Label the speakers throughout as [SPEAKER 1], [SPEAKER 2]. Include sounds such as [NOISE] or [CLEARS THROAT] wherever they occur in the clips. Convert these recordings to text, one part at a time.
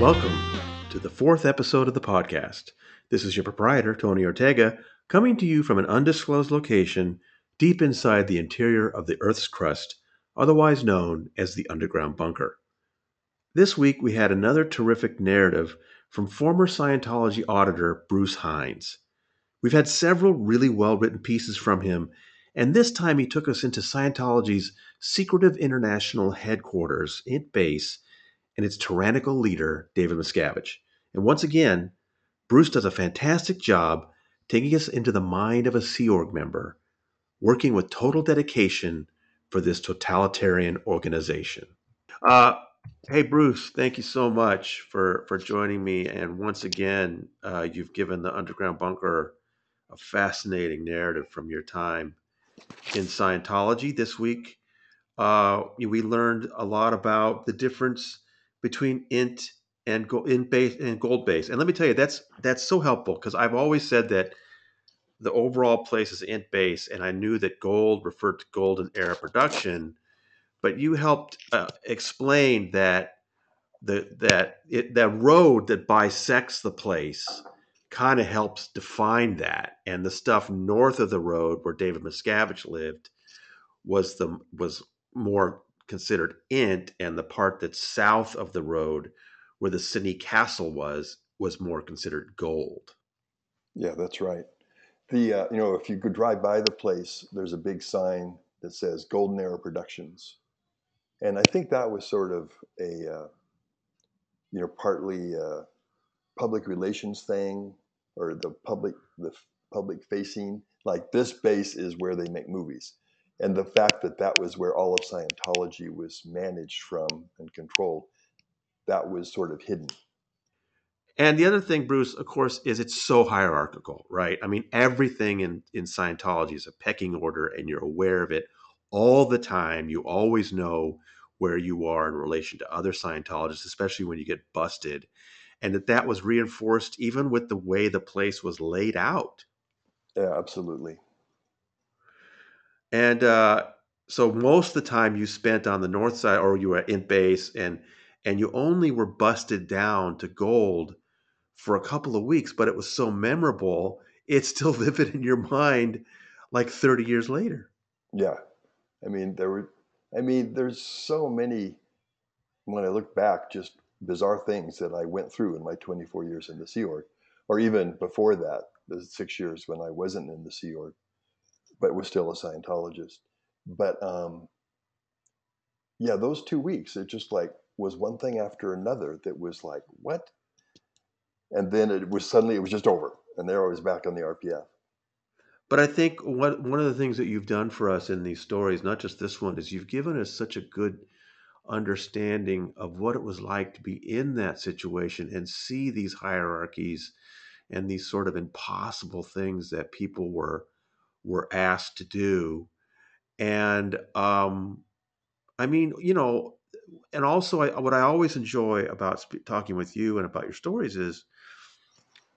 [SPEAKER 1] Welcome to the fourth episode of the podcast. This is your proprietor, Tony Ortega, coming to you from an undisclosed location deep inside the interior of the Earth's crust, otherwise known as the underground bunker. This week, we had another terrific narrative from former Scientology auditor Bruce Hines. We've had several really well written pieces from him, and this time he took us into Scientology's secretive international headquarters, its base, and its tyrannical leader, David Miscavige. And once again, Bruce does a fantastic job taking us into the mind of a Sea Org member, working with total dedication for this totalitarian organization. Uh, hey, Bruce, thank you so much for, for joining me. And once again, uh, you've given the Underground Bunker a fascinating narrative from your time in Scientology. This week, uh, we learned a lot about the difference between int and go, int base and gold base. And let me tell you, that's that's so helpful because I've always said that the overall place is int base, and I knew that gold referred to golden era production, but you helped uh, explain that the that it that road that bisects the place kind of helps define that, and the stuff north of the road where David Miscavige lived was the was more considered int, and the part that's south of the road, where the Cine Castle was, was more considered gold.
[SPEAKER 2] Yeah, that's right. The uh, you know if you could drive by the place, there's a big sign that says Golden Era Productions, and I think that was sort of a uh, you know partly uh, public relations thing or the public the public facing like this base is where they make movies and the fact that that was where all of Scientology was managed from and controlled, that was sort of hidden.
[SPEAKER 1] And the other thing, Bruce, of course, is it's so hierarchical, right? I mean, everything in, in Scientology is a pecking order, and you're aware of it all the time. You always know where you are in relation to other Scientologists, especially when you get busted. And that that was reinforced even with the way the place was laid out.
[SPEAKER 2] Yeah, absolutely.
[SPEAKER 1] And uh, so most of the time you spent on the north side or you were in base and and you only were busted down to gold for a couple of weeks, but it was so memorable, it's still [LAUGHS] vivid in your mind like 30 years later.
[SPEAKER 2] Yeah. I mean, there were I mean, there's so many when I look back, just bizarre things that I went through in my 24 years in the Sea Org, or even before that, the six years when I wasn't in the Sea Org but was still a Scientologist. But um, yeah, those two weeks, it just like was one thing after another that was like, what? And then it was suddenly, it was just over. And there I was back on the RPF.
[SPEAKER 1] But I think what, one of the things that you've done for us in these stories, not just this one, is you've given us such a good understanding of what it was like to be in that situation and see these hierarchies and these sort of impossible things that people were were asked to do. And um, I mean, you know, and also I, what I always enjoy about sp- talking with you and about your stories is,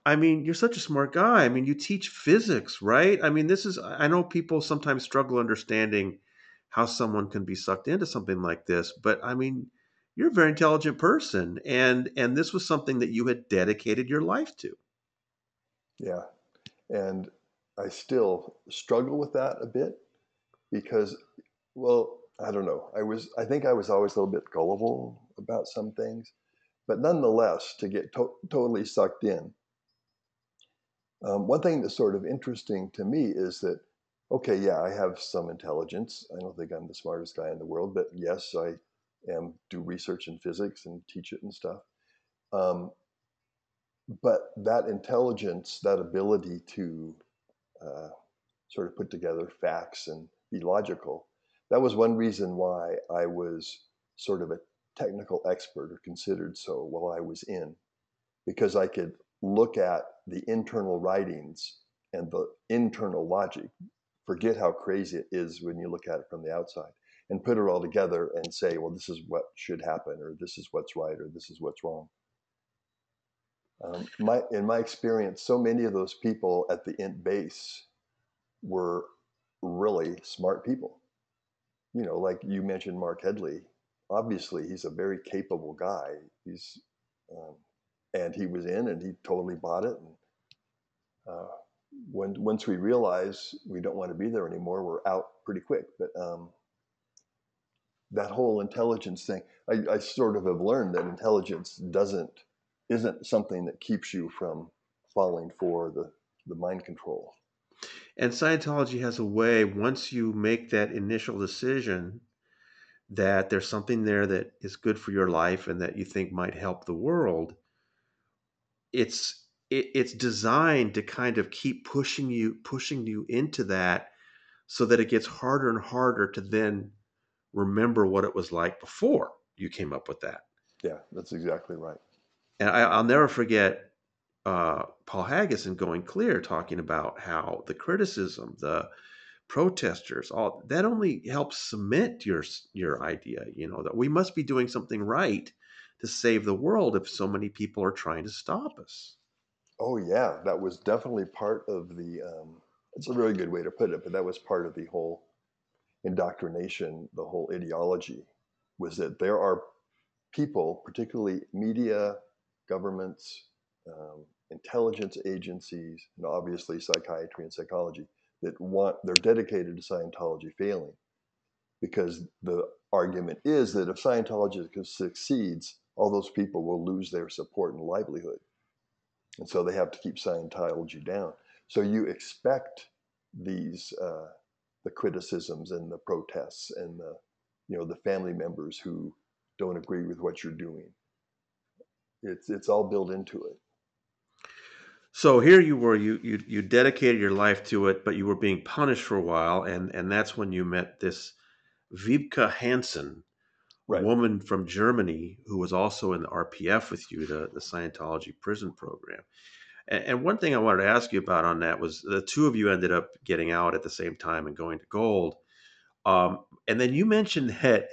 [SPEAKER 1] I mean, you're such a smart guy. I mean, you teach physics, right? I mean, this is, I know people sometimes struggle understanding how someone can be sucked into something like this, but I mean, you're a very intelligent person and and this was something that you had dedicated your life to
[SPEAKER 2] yeah and I still struggle with that a bit because, well, I don't know. I was, I think I was always a little bit gullible about some things, but nonetheless, to get to- totally sucked in. Um, one thing that's sort of interesting to me is that, okay, yeah, I have some intelligence. I don't think I'm the smartest guy in the world, but yes, I am do research in physics and teach it and stuff. Um, but that intelligence, that ability to uh, sort of put together facts and be logical. That was one reason why I was sort of a technical expert or considered so while I was in, because I could look at the internal writings and the internal logic, forget how crazy it is when you look at it from the outside, and put it all together and say, well, this is what should happen, or this is what's right, or this is what's wrong. Um, my, in my experience, so many of those people at the int base were really smart people. You know, like you mentioned, Marc Headley. Obviously, he's a very capable guy. He's um, and he was in, and he totally bought it. And uh, when once we realize we don't want to be there anymore, we're out pretty quick. But um, that whole intelligence thing, I, I sort of have learned that intelligence doesn't isn't something that keeps you from falling for the the mind control.
[SPEAKER 1] And Scientology has a way, once you make that initial decision that there's something there that is good for your life and that you think might help the world, it's it, it's designed to kind of keep pushing you pushing you into that so that it gets harder and harder to then remember what it was like before you came up with that.
[SPEAKER 2] Yeah, that's exactly right.
[SPEAKER 1] And I, will never forget uh, Paul Haggis and Going Clear talking about how the criticism, the protesters, all that only helps cement your your idea. You know that we must be doing something right to save the world if so many people are trying to stop us.
[SPEAKER 2] Oh yeah, that was definitely part of the. Um, it's a really good way to put it, but that was part of the whole indoctrination, the whole ideology, was that there are people, particularly media, governments, um, intelligence agencies, and obviously psychiatry and psychology that want they're dedicated to Scientology failing, because the argument is that if Scientology succeeds, all those people will lose their support and livelihood. And so they have to keep Scientology down. So you expect these uh, the criticisms and the protests and the you know the family members who don't agree with what you're doing. It's it's all built into it.
[SPEAKER 1] So here you were, you you you dedicated your life to it, but you were being punished for a while, and and that's when you met this Wiebke Hansen, right. woman from Germany who was also in the RPF with you, the, the Scientology prison program. And, and, one thing I wanted to ask you about on that was the two of you ended up getting out at the same time and going to gold. Um, and then you mentioned that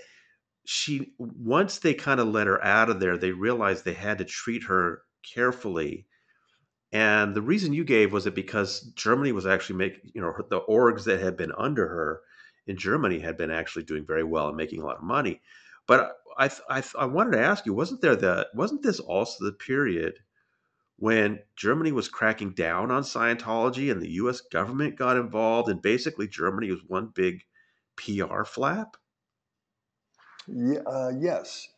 [SPEAKER 1] she, once they kind of let her out of there, they realized they had to treat her carefully. And the reason you gave was it because Germany was actually making, you know, the orgs that had been under her in Germany had been actually doing very well and making a lot of money. But I, I, I wanted to ask you, wasn't there the wasn't this also the period when Germany was cracking down on Scientology and the U.S. government got involved, and basically Germany was one big PR flap?
[SPEAKER 2] Yeah, uh, yes,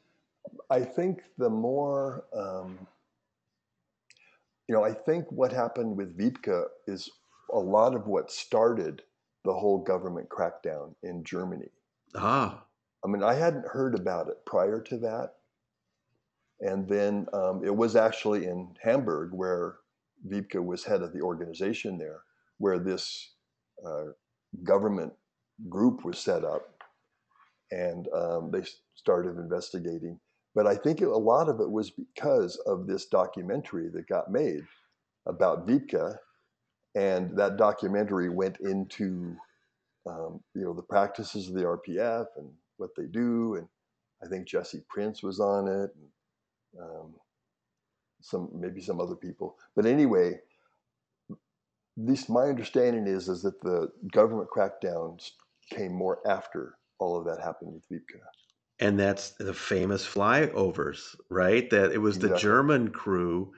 [SPEAKER 2] I think the more um, you know, I think what happened with Wiebke is a lot of what started the whole government crackdown in Germany.
[SPEAKER 1] Ah.
[SPEAKER 2] I mean, I hadn't heard about it prior to that. And then um, it was actually in Hamburg where Wiebke was head of the organization there, where this uh, government group was set up. And um, they started investigating. But I think a lot of it was because of this documentary that got made about Wiebke. And that documentary went into um, you know the practices of the RPF and what they do, and I think Jesse Prince was on it, and um, some maybe some other people. But anyway, at least my understanding is is that the government crackdowns came more after all of that happened with Wiebke.
[SPEAKER 1] And that's the famous flyovers, right? That it was exactly. the German crew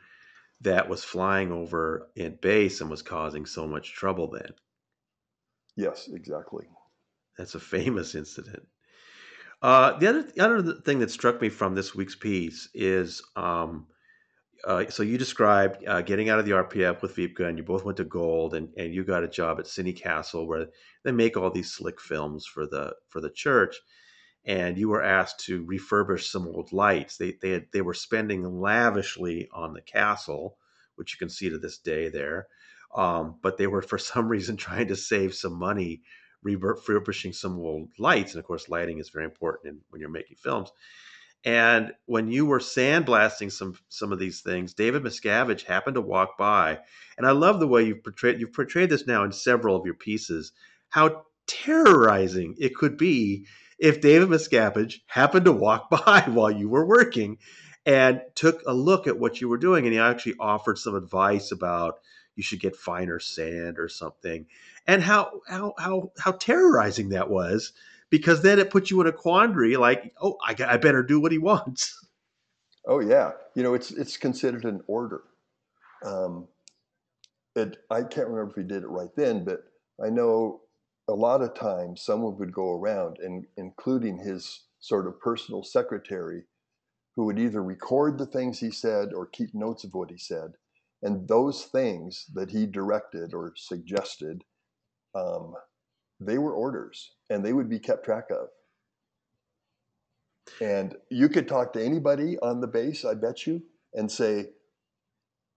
[SPEAKER 1] that was flying over in base and was causing so much trouble then.
[SPEAKER 2] Yes, exactly.
[SPEAKER 1] That's a famous incident. Uh, the other the other thing that struck me from this week's piece is um, uh, so you described uh, getting out of the RPF with Wiebke, and you both went to Gold, and, and you got a job at Cine Castle where they make all these slick films for the for the church, and you were asked to refurbish some old lights. They they had, they were spending lavishly on the castle, which you can see to this day there, um, but they were for [LAUGHS] some reason trying to save some money refurbishing some old lights. And of course, lighting is very important in, when you're making films. And when you were sandblasting some some of these things, David Miscavige happened to walk by. And I love the way you've portrayed you've portrayed this now in several of your pieces, how terrorizing it could be if David Miscavige happened to walk [LAUGHS] by while you were working and took a look at what you were doing and he actually offered some advice about you should get finer sand or something and how how how how terrorizing that was because then it puts you in a quandary like oh I, I better do what he wants. [LAUGHS]
[SPEAKER 2] Oh yeah, you know it's it's considered an order. Um, it I can't remember if he did it right then, but I know a lot of times someone would go around and including his sort of personal secretary who would either record the things he said or keep notes of what he said. And those things that he directed or suggested um, they were orders and they would be kept track of and you could talk to anybody on the base i bet you and say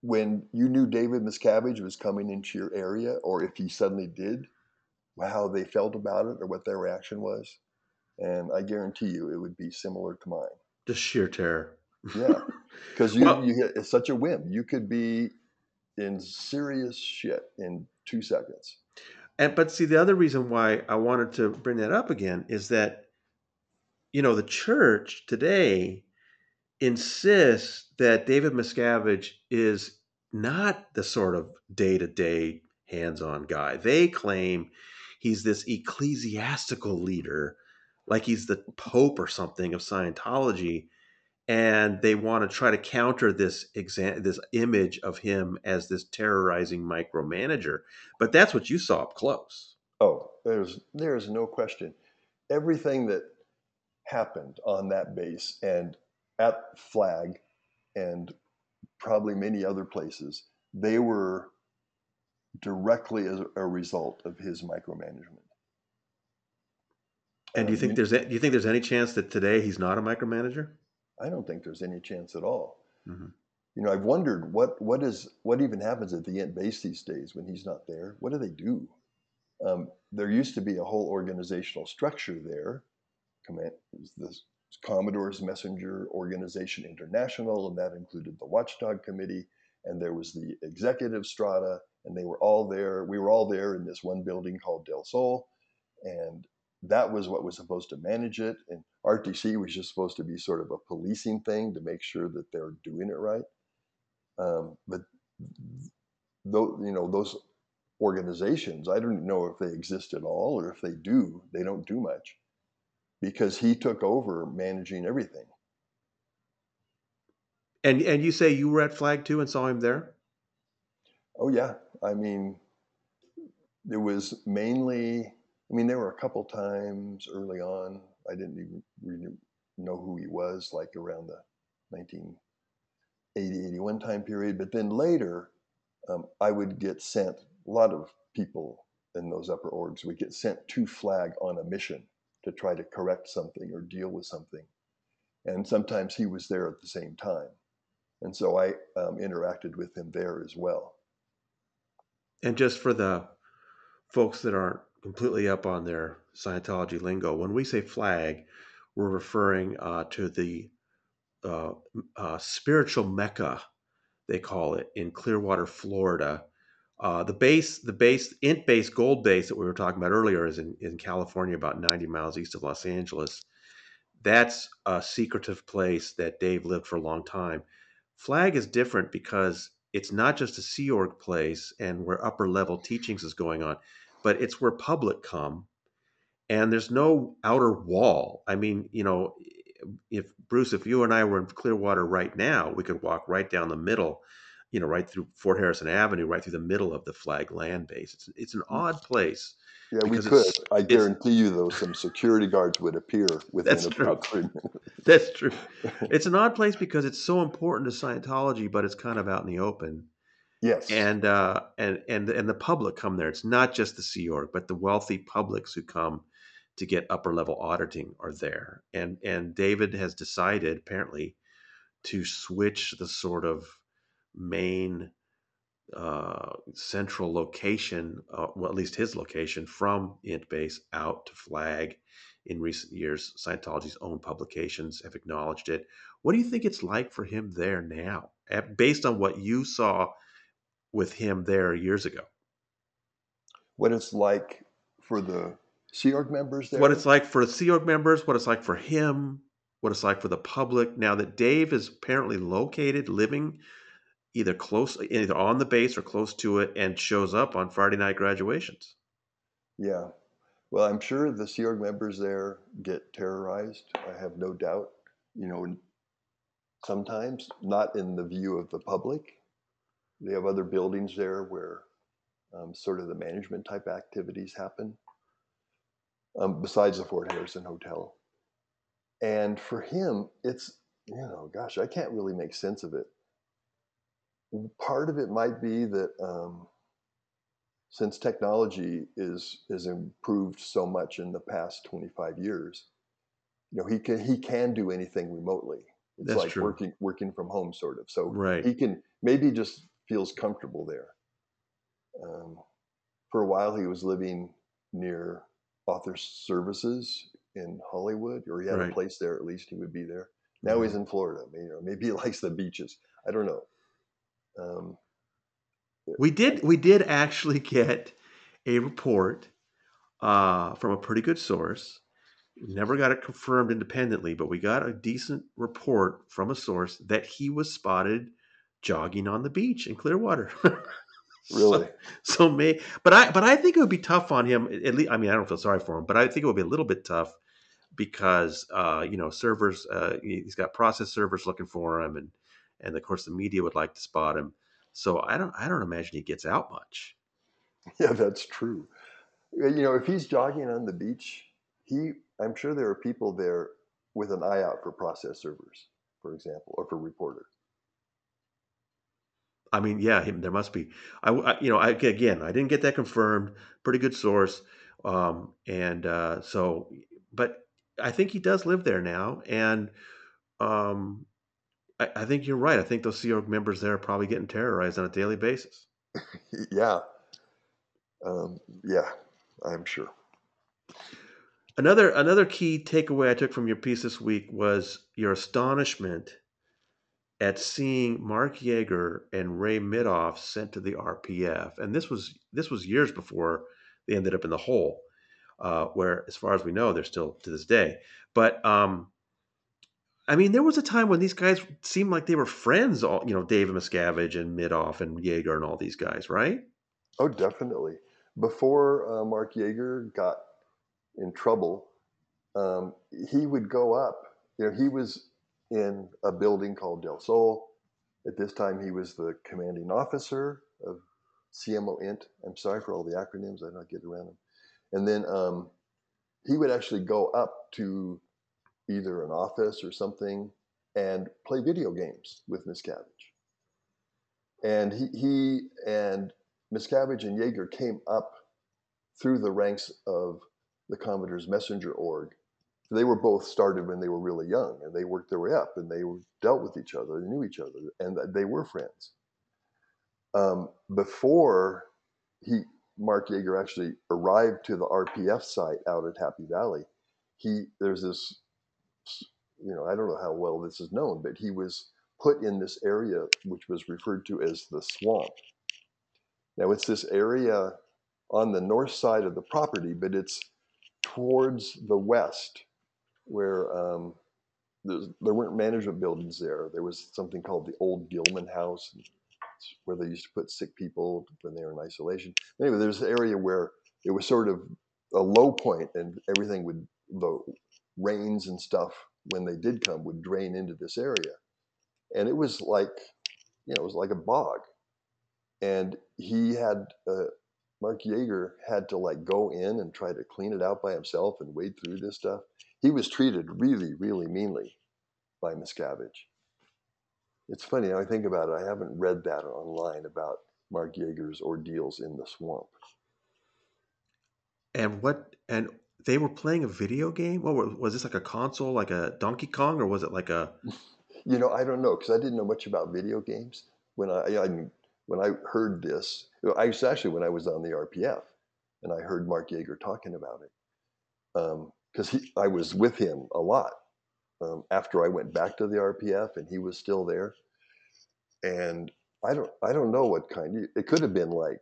[SPEAKER 2] when you knew david miscavige was coming into your area or if he suddenly did how they felt about it or what their reaction was. And I guarantee you it would be similar to mine.
[SPEAKER 1] Just sheer terror.
[SPEAKER 2] yeah. [LAUGHS] Because you,
[SPEAKER 1] Well-
[SPEAKER 2] you get, it's such a whim. You could be in serious shit in two seconds.
[SPEAKER 1] And but see, the other reason why I wanted to bring that up again is that, you know, the church today insists that David Miscavige is not the sort of day to day hands on guy. They claim he's this ecclesiastical leader, like he's the Pope or something of Scientology. And they want to try to counter this exam- this image of him as this terrorizing micromanager. But that's what you saw up close.
[SPEAKER 2] Oh, there's there's no question. Everything that happened on that base and at Flag and probably many other places, they were directly as a result of his micromanagement.
[SPEAKER 1] And do you think there's do you think there's any chance that today he's not a micromanager?
[SPEAKER 2] I don't think there's any chance at all.
[SPEAKER 1] Mhm.
[SPEAKER 2] You know, I've wondered what what is what even happens at the Int base these days when he's not there. What do they do? Um, there used to be a whole organizational structure there. Command the Commodore's Messenger Organization International, and that included the Watchdog Committee, and there was the executive strata, and they were all there. We were all there in this one building called Del Sol, and that was what was supposed to manage it. And RTC was just supposed to be sort of a policing thing to make sure that they're doing it right. Um, but though you know those organizations, I don't know if they exist at all, or if they do, they don't do much because he took over managing everything.
[SPEAKER 1] And and you say you were at Flag too and saw him there?
[SPEAKER 2] Oh yeah, I mean, it was mainly. I mean, there were a couple times early on I didn't even really know who he was, like around the 1980, 81 time period. But then later, um, I would get sent. A lot of people in those upper orgs would get sent to Flag on a mission to try to correct something or deal with something, and sometimes he was there at the same time, and so I um, interacted with him there as well.
[SPEAKER 1] And just for the folks that aren't completely up on their Scientology lingo, when we say flag, we're referring uh, to the uh, uh, spiritual mecca, they call it, in Clearwater, Florida. Uh, the base, the base, int base, gold base that we were talking about earlier is in, in California, about 90 miles east of Los Angeles. That's a secretive place that Dave lived for a long time. Flag is different because it's not just a Sea Org place and where upper level teachings is going on, but it's where public come. And there's no outer wall. I mean, you know, if Bruce, if you and I were in Clearwater right now, we could walk right down the middle, you know, right through Fort Harrison Avenue, right through the middle of the Flag land base. It's it's an mm. odd place.
[SPEAKER 2] Yeah, we could. I guarantee you, though, some security guards would appear within
[SPEAKER 1] That's true.
[SPEAKER 2] about three minutes.
[SPEAKER 1] That's true. It's an odd place because it's so important to Scientology, but it's kind of out in the open.
[SPEAKER 2] Yes.
[SPEAKER 1] and uh, and and and the public come there. It's not just the Sea Org, but the wealthy publics who come to get upper level auditing are there. And and David has decided apparently to switch the sort of main uh, central location, uh, well at least his location, from Int Base out to Flag. In recent years, Scientology's own publications have acknowledged it. What do you think it's like for him there now, based on what you saw with him there years ago.
[SPEAKER 2] what it's like for the Sea Org members there.
[SPEAKER 1] What it's like for the Sea Org members, what it's like for him, what it's like for the public. Now that Dave is apparently located, living either close, either on the base or close to it, and shows up on Friday night graduations.
[SPEAKER 2] Yeah. Well, I'm sure the Sea Org members there get terrorized. I have no doubt. You know, sometimes, not in the view of the public. They have other buildings there where um, sort of the management type activities happen, um, besides the Fort Harrison Hotel. And for him, it's, you know, gosh, I can't really make sense of it. Part of it might be that um, since technology is has improved so much in the past 25 years, you know, he can he can do anything remotely. It's
[SPEAKER 1] That's
[SPEAKER 2] like
[SPEAKER 1] true.
[SPEAKER 2] working working from home, sort of. So
[SPEAKER 1] Right.
[SPEAKER 2] he can maybe just feels comfortable there. Um, for a while, he was living near Author Services in Hollywood, or he had
[SPEAKER 1] Right.
[SPEAKER 2] a place there. At least he would be there. Now he's
[SPEAKER 1] Mhm.
[SPEAKER 2] in Florida. Maybe, or maybe he [LAUGHS] likes the beaches. I don't know. Um,
[SPEAKER 1] We did we did actually get a report uh, from a pretty good source. Never got it confirmed independently, but we got a decent report from a source that he was spotted jogging on the beach in Clearwater. [LAUGHS]
[SPEAKER 2] really,
[SPEAKER 1] So, so may but I but I think it would be tough on him. At least I mean I don't feel sorry for him, but I think it would be a little bit tough because uh, you know servers uh, he- he's got process servers looking for him, and and of course the media would like to spot him. So I don't I don't imagine he gets out much. [LAUGHS]
[SPEAKER 2] yeah, that's true. Uh, You know, if he's jogging on the beach, he I'm sure there are people there with an eye out for process servers, for example, or for reporter.
[SPEAKER 1] I mean, yeah, him, there must be. I, I- you know, I, again, I didn't get that confirmed. Pretty good source, um, and uh, so, but I think he does live there now, and um, I, I think you're right. I think those Sea Org members there are probably getting terrorized on a daily basis. [LAUGHS]
[SPEAKER 2] Yeah, um, yeah, I'm sure.
[SPEAKER 1] Another another key takeaway I took from your piece this week was your astonishment at seeing Marc Yager and Ray Mithoff sent to the RPF, and this was this was years before they ended up in the hole, uh, where, as far as we know, they're still to this day. But um, I mean, there was a time when these guys seemed like they were friends. All you know, David Miscavige and Mithoff and Yager and all these guys, right?
[SPEAKER 2] Oh, definitely. Before uh, Marc Yager got in trouble, um, he would go up. You know, he was in a building called Del Sol. At this time, he was the commanding officer of CMO Int. I'm sorry for all the acronyms, I don't get around them. And then um, he would actually go up to either an office or something and play video games with Miscavige. And he, he and Miscavige and Yager came up through the ranks of the Commodore's messenger org. They were both started when they were really young, and they worked their way up, and they were, dealt with each other, they knew each other, and they were friends. Um, before he, Marc Yager, actually arrived to the RPF site out at Happy Valley, he there's this, you know, I don't know how well this is known, but he was put in this area which was referred to as the swamp. Now it's this area on the north side of the property, but it's towards the west, where um, there weren't management buildings there. There was something called the Old Gilman House, where they used to put sick people when they were in isolation. Anyway, there's an area where it was sort of a low point, and everything would the rains and stuff when they did come would drain into this area, and it was like, you know, it was like a bog, and he had. Uh, Marc Yager had to like go in and try to clean it out by himself and wade through this stuff. He was treated really, really meanly by Miscavige. It's funny, now I think about it, I haven't read that online about Marc Yager's ordeals in the swamp.
[SPEAKER 1] And what? And they were playing a video game. What was, was this like a console, like a Donkey Kong, or was it like a? [LAUGHS]
[SPEAKER 2] You know, I don't know because I didn't know much about video games when I, I mean, when I heard this. I was actually when I was on the RPF, and I heard Marc Yager talking about it um, because I was with him a lot um, after I went back to the RPF, and he was still there. And I don't I don't know what kind. It could have been like,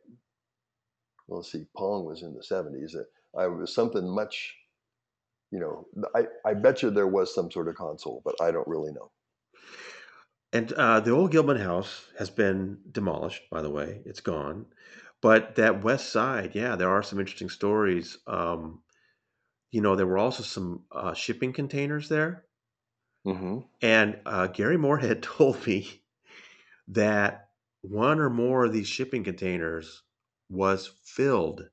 [SPEAKER 2] well, let's see, Pong was in the seventies. I was something much. You know, I, I bet you there was some sort of console, but I don't really know.
[SPEAKER 1] And uh, the old Gilman house has been demolished, by the way. It's gone. But that west side, yeah, there are some interesting stories. Um, you know, there were also some uh, shipping containers there.
[SPEAKER 2] Mm-hmm.
[SPEAKER 1] And uh, Gary Morehead [LAUGHS] told me that one or more of these shipping containers was filled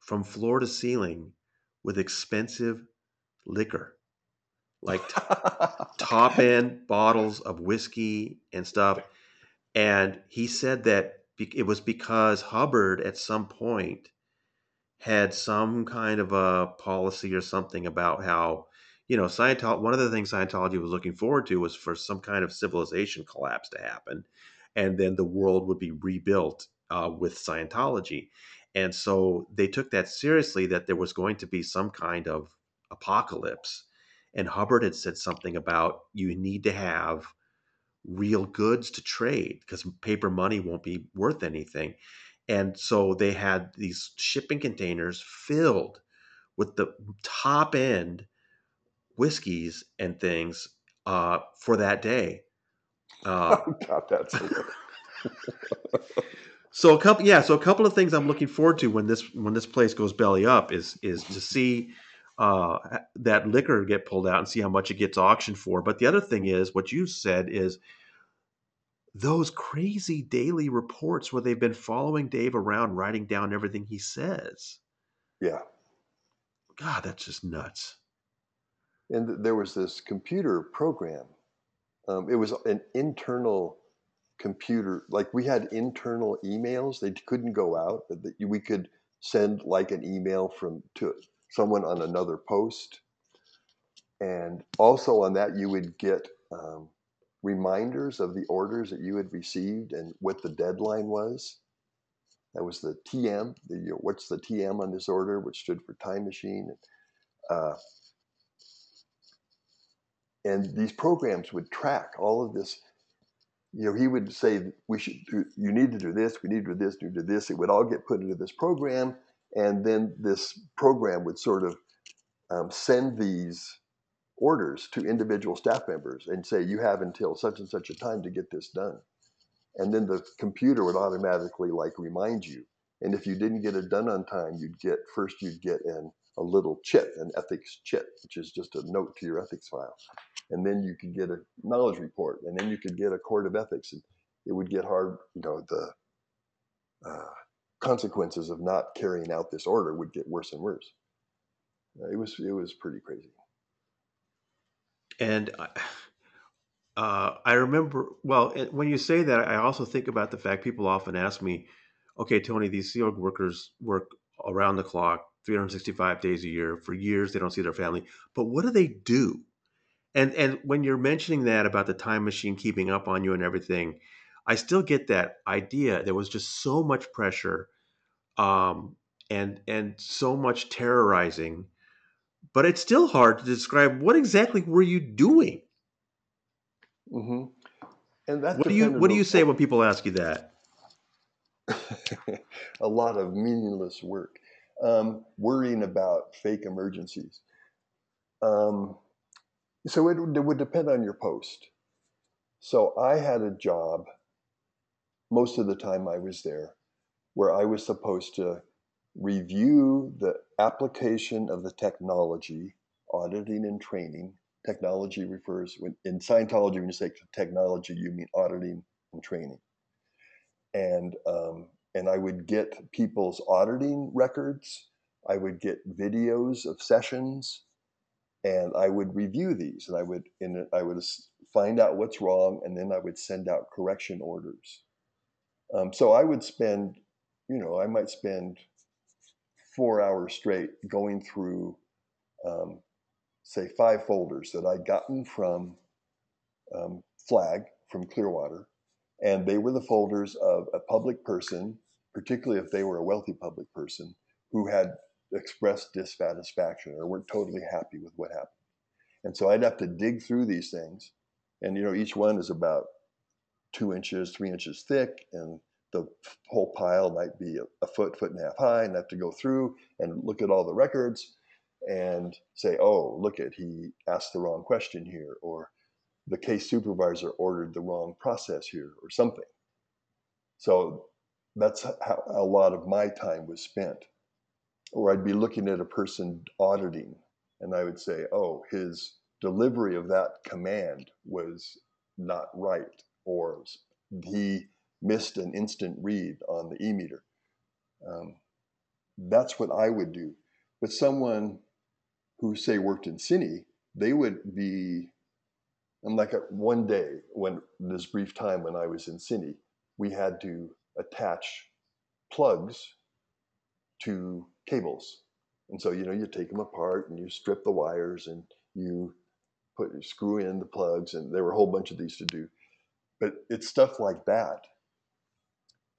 [SPEAKER 1] from floor to ceiling with expensive liquor, like t- [LAUGHS] top end bottles of whiskey and stuff. And he said that it was because Hubbard at some point had some kind of a policy or something about how, you know, Scientology, one of the things Scientology was looking forward to was for some kind of civilization collapse to happen. And then the world would be rebuilt uh, with Scientology. And so they took that seriously that there was going to be some kind of apocalypse. And Hubbard had said something about you need to have real goods to trade because paper money won't be worth anything. And so they had these shipping containers filled with the top end whiskeys and things uh, for that day. Uh, [LAUGHS]
[SPEAKER 2] oh, God, that's [LAUGHS]
[SPEAKER 1] so a couple, yeah. So a couple of things I'm looking forward to when this when this place goes belly up is is to see uh, that liquor get pulled out and see how much it gets auctioned for. But the other thing is what you said is those crazy daily reports where they've been following Dave around, writing down everything he says.
[SPEAKER 2] Yeah.
[SPEAKER 1] God, that's just nuts.
[SPEAKER 2] And there was this computer program. Um, it was an internal computer, like we had internal emails. They couldn't go out, but we could send like an email from to someone on another post. And also on that, you would get um, reminders of the orders that you had received and what the deadline was. That was the TM. The, you know, what's the TM on this order, which stood for time machine. Uh, and these programs would track all of this. You know, he would say, "We should do. You need to do this. We need to do this. Do this." It would all get put into this program, and then this program would sort of um, send these orders to individual staff members and say, you have until such and such a time to get this done. And then the computer would automatically like remind you. And if you didn't get it done on time, you'd get first you'd get an, a little chit, an ethics chit, which is just a note to your ethics file. And then you could get a knowledge report, and then you could get a court of ethics. And it would get hard, you know, the uh, consequences of not carrying out this order would get worse and worse. Uh, it was it was pretty crazy
[SPEAKER 1] and [SIGHS] uh, I remember well when you say that, I also think about the fact people often ask me, "Okay, Tony, these Sea Org workers work around the clock, 365 days a year for years. They don't see their family, but what do they do?" And and when you're mentioning that about the time machine keeping up on you and everything, I still get that idea. There was just so much pressure, um, and and so much terrorizing but it's still hard to describe what exactly were you doing.
[SPEAKER 2] Mm-hmm. And that
[SPEAKER 1] what do you what do you say when people ask you that? [LAUGHS]
[SPEAKER 2] a lot of meaningless work, um, worrying about fake emergencies. Um, so it, it would depend on your post. So I had a job most of the time I was there where I was supposed to review the application of the technology, auditing and training. Technology refers when in Scientology, when you say technology, you mean auditing and training. And um, and I would get people's auditing records. I would get videos of sessions, and I would review these. And I would in I would find out what's wrong, and then I would send out correction orders. Um, so I would spend, you know, I might spend four hours straight going through, um, say, five folders that I'd gotten from um, Flag from Clearwater. And they were the folders of a public person, particularly if they were a wealthy public person, who had expressed dissatisfaction or weren't totally happy with what happened. And so I'd have to dig through these things. And, you know, each one is about two inches, three inches thick, and the whole pile might be a, foot, foot and a half high, and have to go through and look at all the records and say, oh, look at he asked the wrong question here, or the case supervisor ordered the wrong process here, or something. So that's how a lot of my time was spent. Or I'd be looking at a person auditing, and I would say, oh, his delivery of that command was not right, or he missed an instant read on the e meter. Um, that's what I would do. But someone who, say, worked in Cine, they would be, I'm like a, one day when this brief time when I was in Cine, we had to attach plugs to cables. And so, you know, you take them apart and you strip the wires and you put screw in the plugs, and there were a whole bunch of these to do. But it's stuff like that.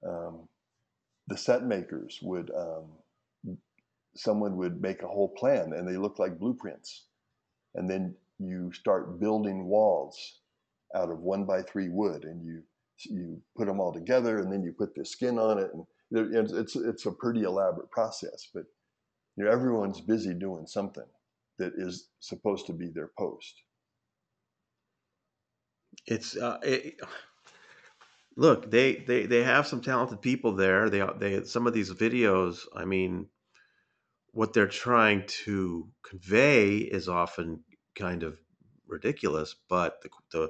[SPEAKER 2] Um, the set makers would, um, someone would make a whole plan, and they look like blueprints, and then you start building walls out of one by three wood, and you you put them all together, and then you put the skin on it, and it's it's a pretty elaborate process. But you know, everyone's busy doing something that is supposed to be their post.
[SPEAKER 1] It's uh, it, look they, they they have some talented people there. They they some of these videos. I mean, what they're trying to convey is often kind of ridiculous, but the the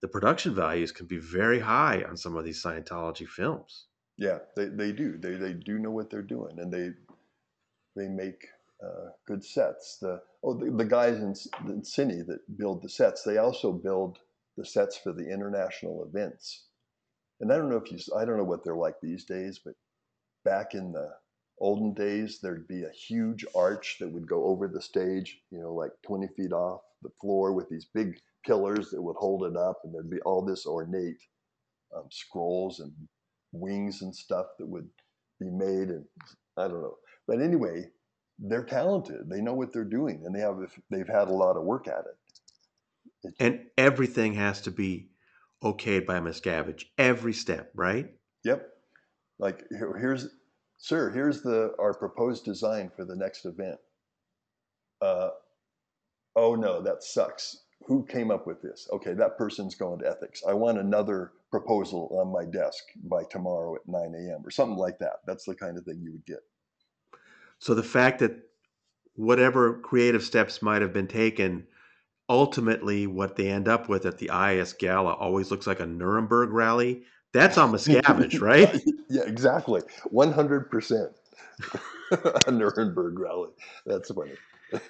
[SPEAKER 1] the production values can be very high on some of these Scientology films.
[SPEAKER 2] Yeah, they, they do. They they do know what they're doing, and they they make uh, good sets. The oh the, the guys in, in Cine that build the sets, they also build the sets for the international events. And I don't know if you, I don't know what they're like these days, but back in the olden days, there'd be a huge arch that would go over the stage, you know, like 20 feet off the floor with these big pillars that would hold it up. And there'd be all this ornate um, scrolls and wings and stuff that would be made. And I don't know. But anyway, they're talented. They know what they're doing and they have, they've had a lot of work at it
[SPEAKER 1] and everything has to be okayed by Miscavige. Every step, right?
[SPEAKER 2] Yep. Like here, here's, sir, here's the our proposed design for the next event. Uh, oh no, that sucks. Who came up with this? Okay, that person's going to ethics. I want another proposal on my desk by tomorrow at 9 a.m. or something like that. That's the kind of thing you would get.
[SPEAKER 1] So the fact that whatever creative steps might have been taken ultimately what they end up with at the IS Gala always looks like a Nuremberg rally. That's on Miscavige, [LAUGHS] right?
[SPEAKER 2] yeah, exactly. 100% [LAUGHS] a Nuremberg rally. That's funny. [LAUGHS]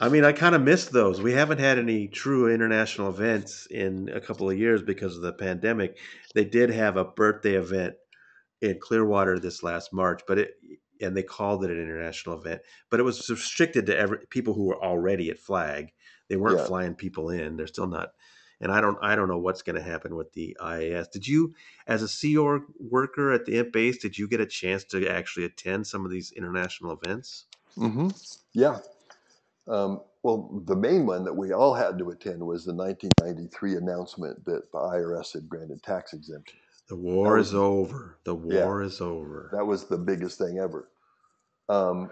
[SPEAKER 1] I mean, I kind of missed those. We haven't had any true international events in a couple of years because of the pandemic. They did have a birthday event in Clearwater this last March, but it and they called it an international event, but it was restricted to every people who were already at Flag. They weren't yeah. flying people in. They're still not. And I don't, I don't know what's going to happen with the IAS. Did you, as a Sea Org worker at the Int base, did you get a chance to actually attend some of these international events?
[SPEAKER 2] Mm-hmm. Yeah. Um, well, the main one that we all had to attend was the 1993 announcement that the IRS had granted tax exemption.
[SPEAKER 1] The war was, is over. The war yeah, is over.
[SPEAKER 2] That was the biggest thing ever. Um,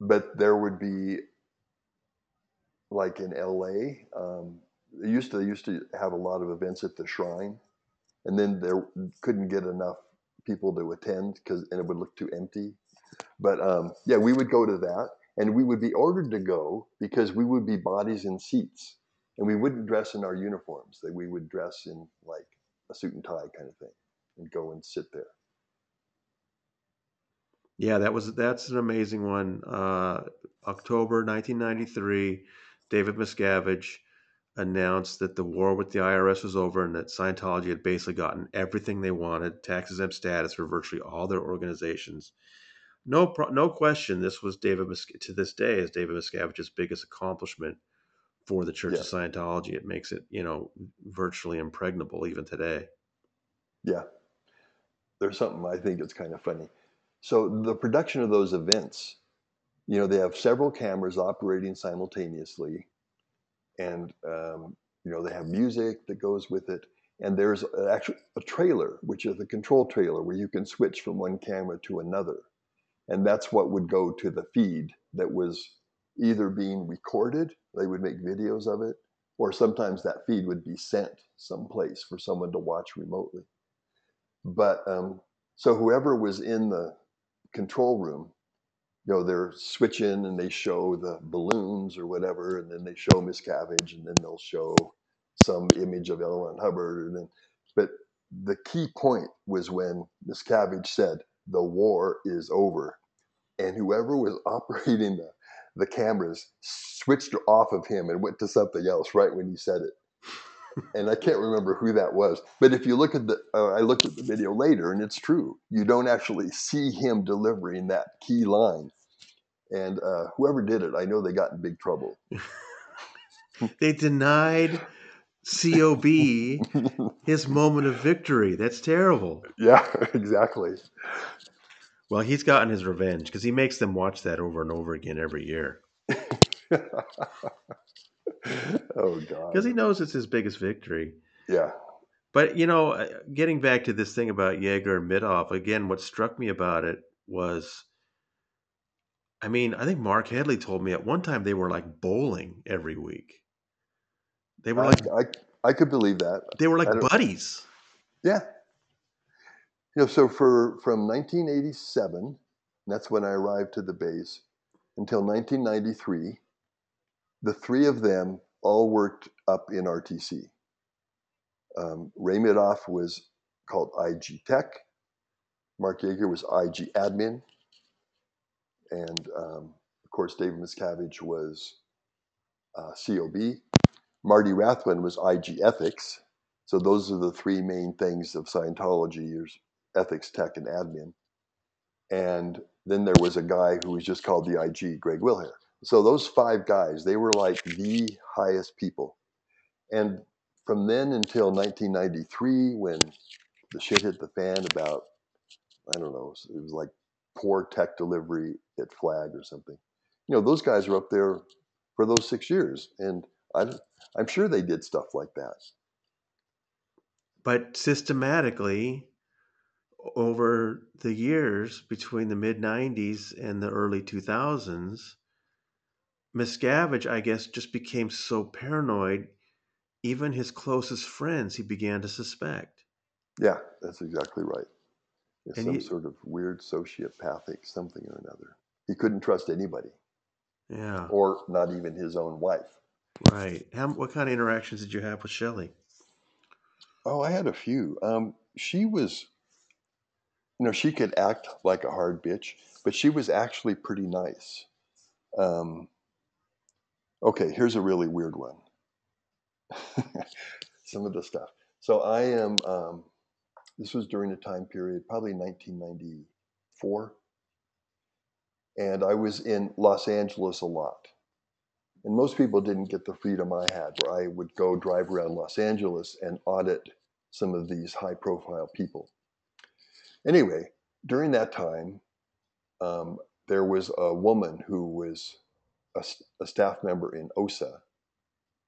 [SPEAKER 2] but there would be, like in LA, um, they used to they used to have a lot of events at the shrine, and then there couldn't get enough people to attend because and it would look too empty. But um, yeah, we would go to that, and we would be ordered to go because we would be bodies in seats, and we wouldn't dress in our uniforms. That we would dress in like a suit and tie kind of thing and go and sit there.
[SPEAKER 1] Yeah, that was that's an amazing one. Uh, October 1993, David Miscavige announced that the war with the IRS was over and that Scientology had basically gotten everything they wanted, tax exempt status for virtually all their organizations. No, no question. This was David to this day is David Miscavige's biggest accomplishment for the Church yeah. of Scientology. It makes it, you know, virtually impregnable even today.
[SPEAKER 2] Yeah. There's something I think it's kind of funny. So the production of those events, you know, they have several cameras operating simultaneously, and um, you know they have music that goes with it, and there's actually a trailer, which is the control trailer, where you can switch from one camera to another, and that's what would go to the feed that was either being recorded, they would make videos of it, or sometimes that feed would be sent someplace for someone to watch remotely. But um, so whoever was in the control room you know they're switching and they show the balloons or whatever, and then they show Miscavige, and then they'll show some image of L. Hubbard, and then but the key point was when Miscavige said the war is over, and whoever was [LAUGHS] operating the the cameras switched off of him and went to something else right when he said it. and I can't remember who that was. But if you look at the, uh, I looked at the video later, and it's true. You don't actually see him delivering that key line. And uh, whoever did it, I know they got in big trouble. [LAUGHS]
[SPEAKER 1] they denied Cob [LAUGHS] his moment of victory. That's terrible.
[SPEAKER 2] Yeah, [LAUGHS] exactly.
[SPEAKER 1] Well, he's gotten his revenge because he makes them watch that over and over again every year. [LAUGHS]
[SPEAKER 2] oh God!
[SPEAKER 1] Because he knows it's his biggest victory.
[SPEAKER 2] Yeah.
[SPEAKER 1] But you know, uh, getting back to this thing about Yager and Mithoff again, what struck me about it was, I mean, I think Marc Headley told me at one time they were like bowling every week. They were
[SPEAKER 2] I,
[SPEAKER 1] like
[SPEAKER 2] I, I could believe that.
[SPEAKER 1] They were like buddies.
[SPEAKER 2] Yeah. You know, so for from 1987, that's when I arrived to the base, until 1993, the three of them all worked up in RTC. Um, Ray Mithoff was called IG Tech. Marc Yager was IG Admin. And um, of course, David Miscavige was uh, COB. Marty Rathbun was IG Ethics. So those are the three main things of Scientology: there's ethics, tech, and admin. And then there was a guy who was just called the IG, Greg Wilhere. So those five guys, they were like the highest people. And from then until 1993, when the shit hit the fan about, I don't know, it was like poor tech delivery at Flag or something. You know, those guys were up there for those six years. And I, I'm sure they did stuff like that.
[SPEAKER 1] But systematically, over the years between the mid 90s and the early 2000s, Miscavige, I guess, just became so paranoid, even his closest friends he began to suspect.
[SPEAKER 2] Yeah, that's exactly right. It's some he, sort of weird sociopathic something or another. He couldn't trust anybody.
[SPEAKER 1] Yeah.
[SPEAKER 2] Or not even his own wife.
[SPEAKER 1] Right. How, what kind of interactions did you have with Shelly?
[SPEAKER 2] Oh, I had a few. Um, she was you know, she could act like a hard bitch, but she was actually pretty nice. Um, okay, here's a really weird one. [LAUGHS] Some of the stuff. So I am, um, this was during a time period, probably 1994. And I was in Los Angeles a lot. And most people didn't get the freedom I had, where I would go drive around Los Angeles and audit some of these high profile people. Anyway, during that time, um, there was a woman who was a, a, staff member in OSA,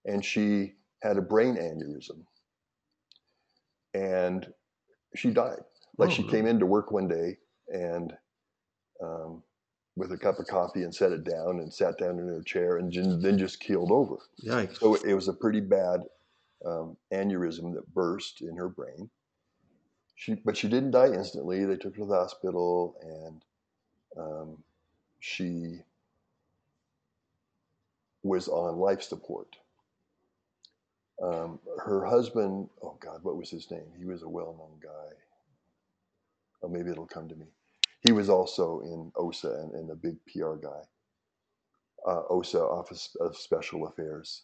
[SPEAKER 2] and she had a brain aneurysm, and she died. Like oh, she came into work one day and um, with a cup of coffee and set it down and sat down in her chair and then just keeled over.
[SPEAKER 1] Yikes!
[SPEAKER 2] So it was a pretty bad um, aneurysm that burst in her brain she but she didn't die instantly. They took her to the hospital, and um, she was on life support. Um, her husband, oh God, what was his name? He was a well-known guy. Oh, maybe it'll come to me. He was also in OSA and, and a big PR guy. Uh, OSA, Office of Special Affairs.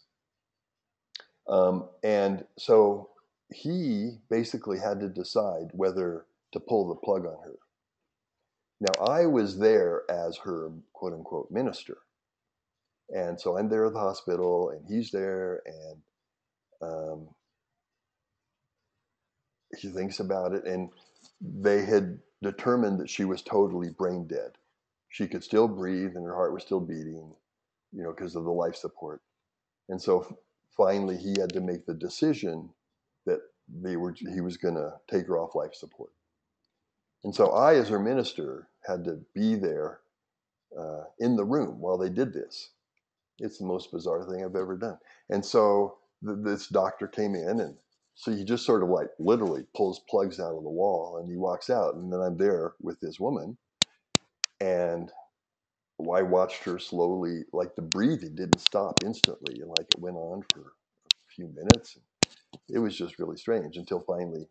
[SPEAKER 2] Um, and so he basically had to decide whether to pull the plug on her. Now, I was there as her quote unquote minister. And so I'm there at the hospital, and he's there, and um, he thinks about it. And they had determined that she was totally brain dead. She could still breathe, and her heart was still beating, you know, because of the life support. And so finally, he had to make the decision that they were he was going to take her off life support. And so I, as her minister, had to be there uh, in the room while they did this. It's the most bizarre thing I've ever done. And so th- this doctor came in, and so he just sort of like literally pulls plugs out of the wall, and he walks out, and then I'm there with this woman, and I watched her slowly, like the breathing didn't stop instantly, and like it went on for a few minutes. It was just really strange until finally,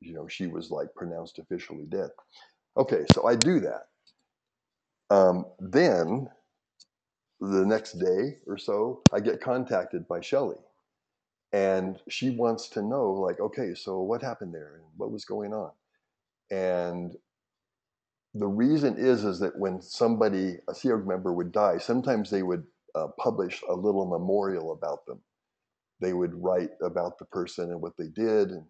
[SPEAKER 2] you know, she was like pronounced officially dead. Okay, so I do that. Um, then the next day or so, I get contacted by Shelly. And she wants to know, like, okay, so what happened there and what was going on? And the reason is is that when somebody, a Sea Org member, would die, sometimes they would uh, publish a little memorial about them. They would write about the person and what they did, and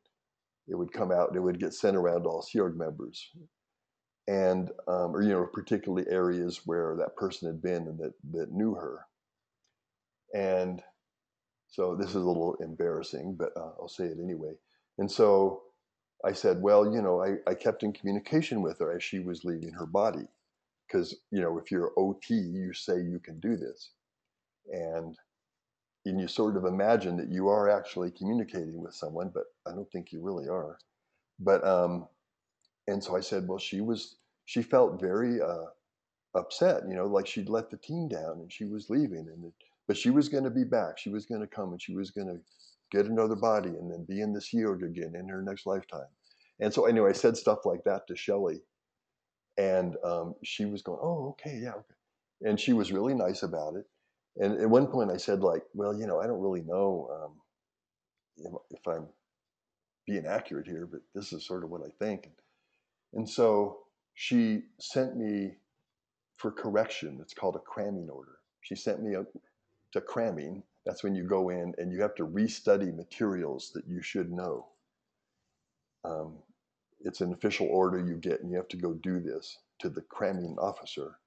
[SPEAKER 2] it would come out and it would get sent around to all Sea Org members. And um, or you know particularly areas where that person had been and that that knew her. And so this is a little embarrassing but uh, i'll say it anyway. And so i said well you know I, I kept in communication with her as she was leaving her body because you know if you're ot you say you can do this. And and you sort of imagine that you are actually communicating with someone but i don't think you really are but um and so I said, well, she was, she felt very uh, upset, you know, like she'd let the team down and she was leaving, and it, but she was going to be back. She was going to come and she was going to get another body and then be in this Org again in her next lifetime. And so anyway, I said stuff like that to Shelly, and um, she was going, oh, okay, yeah, okay, and she was really nice about it. And at one point, I said, like, well, you know, I don't really know um, if I'm being accurate here, but this is sort of what I think. And so she sent me for correction. It's called a cramming order. She sent me a, to cramming. That's when you go in and you have to restudy materials that you should know. Um, it's an official order you get, and you have to go do this to the cramming officer.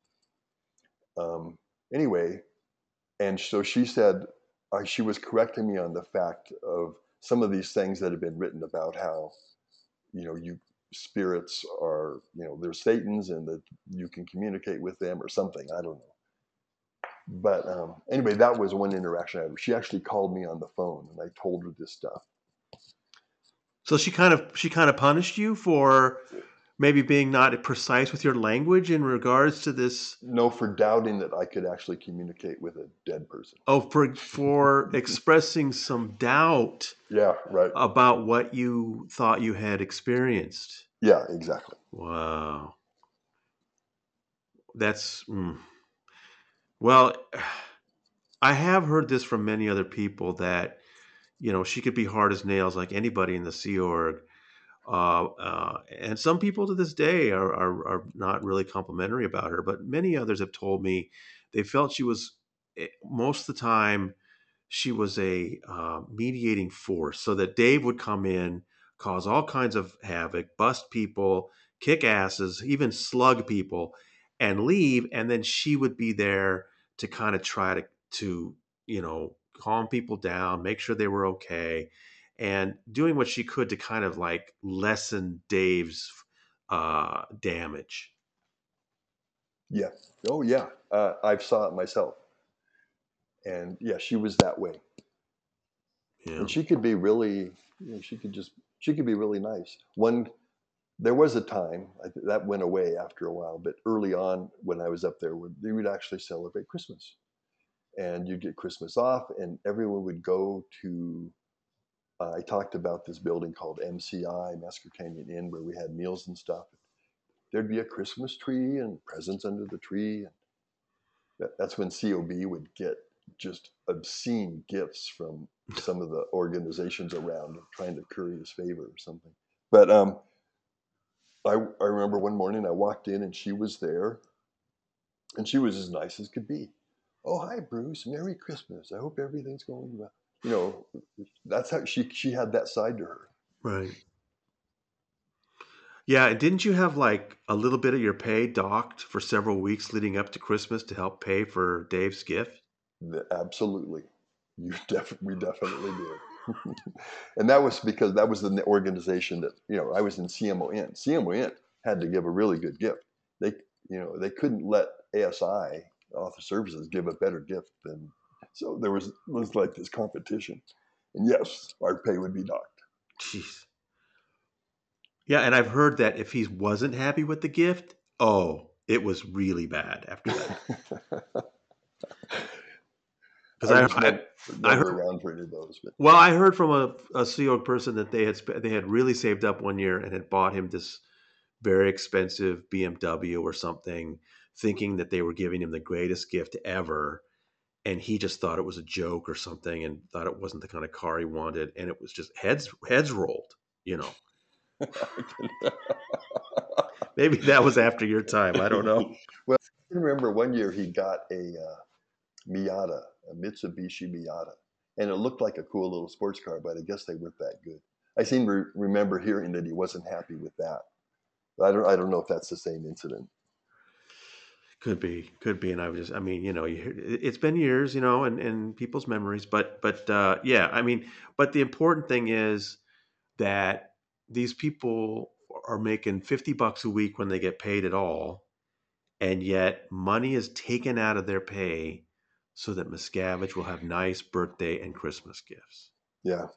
[SPEAKER 2] Um, anyway, and so she said uh, she was correcting me on the fact of some of these things that have been written about how, you know, you spirits are, you know, they're Satan's and that you can communicate with them or something. I don't know. But um, anyway, that was one interaction I had. She actually called me on the phone and I told her this stuff.
[SPEAKER 1] So she kind of she kind of punished you for maybe being not precise with your language in regards to this.
[SPEAKER 2] No, for doubting that I could actually communicate with a dead person.
[SPEAKER 1] Oh, for for [LAUGHS] expressing some doubt.
[SPEAKER 2] Yeah, right.
[SPEAKER 1] About what you thought you had experienced.
[SPEAKER 2] Yeah, exactly.
[SPEAKER 1] Wow. That's mm. well. [SIGHS] I have heard this from many other people that you know she could be hard as nails like anybody in the Sea Org. Uh, uh, and some people to this day are, are, are not really complimentary about her, but many others have told me they felt she was eh, most of the time she was a uh, mediating force, so that Dave would come in cause all kinds of havoc, bust people, kick asses, even slug people, and leave. And then she would be there to kind of try to to you know calm people down, make sure they were okay, and doing what she could to kind of like lessen Dave's uh, damage.
[SPEAKER 2] Yeah. Oh yeah. Uh, I've saw it myself, and yeah, she was that way. Yeah. And she could be really. You know, she could just she could be really nice. One, there was a time that went away after a while, but early on when I was up there, we would actually celebrate Christmas, and you'd get Christmas off, and everyone would go to. Uh, I talked about this building called MCI, Massacre Canyon Inn, where we had meals and stuff. There'd be a Christmas tree and presents under the tree, and that, that's when COB would get just obscene gifts from [LAUGHS] some of the organizations around trying to curry his favor or something. But um, I, I remember one morning I walked in and she was there, and she was as nice as could be. Oh, hi, Bruce. Merry Christmas. I hope everything's going well. You know, that's how she she had that side to her.
[SPEAKER 1] Right. Yeah, didn't you have like a little bit of your pay docked for several weeks leading up to Christmas to help pay for Dave's gift?
[SPEAKER 2] Absolutely. You [LAUGHS] def- we definitely did. [LAUGHS] and that was because that was the organization that, you know, I was in CMO Int. CMON had to give a really good gift. They, you know, they couldn't let ASI, Author Services, give a better gift than, so there was, was like this competition. And yes, our pay would be docked.
[SPEAKER 1] Jeez. Yeah, and I've heard that if he wasn't happy with the gift, oh, it was really bad after that. [LAUGHS] Because
[SPEAKER 2] I
[SPEAKER 1] I, I, I heard-
[SPEAKER 2] around for any of those, but
[SPEAKER 1] well, I heard from a, a Sea Org person that they had they had really saved up one year and had bought him this very expensive BMW or something, thinking that they were giving him the greatest gift ever, and he just thought it was a joke or something, and thought it wasn't the kind of car he wanted, and it was just heads heads rolled, you know. [LAUGHS] Maybe that was after your time. I don't know. [LAUGHS]
[SPEAKER 2] Well i remember one year he got a uh, Miata, a Mitsubishi Miata, and it looked like a cool little sports car, but I guess they weren't that good. I seem to re- remember hearing that he wasn't happy with that. I don't. I don't know if that's the same incident.
[SPEAKER 1] Could be, could be, and I was just, I mean, you know, you, it's been years, you know, and and people's memories, but but uh, yeah, I mean, but the important thing is that these people are making fifty bucks a week when they get paid at all, and yet money is taken out of their pay so that Miscavige will have nice birthday and Christmas gifts.
[SPEAKER 2] Yeah,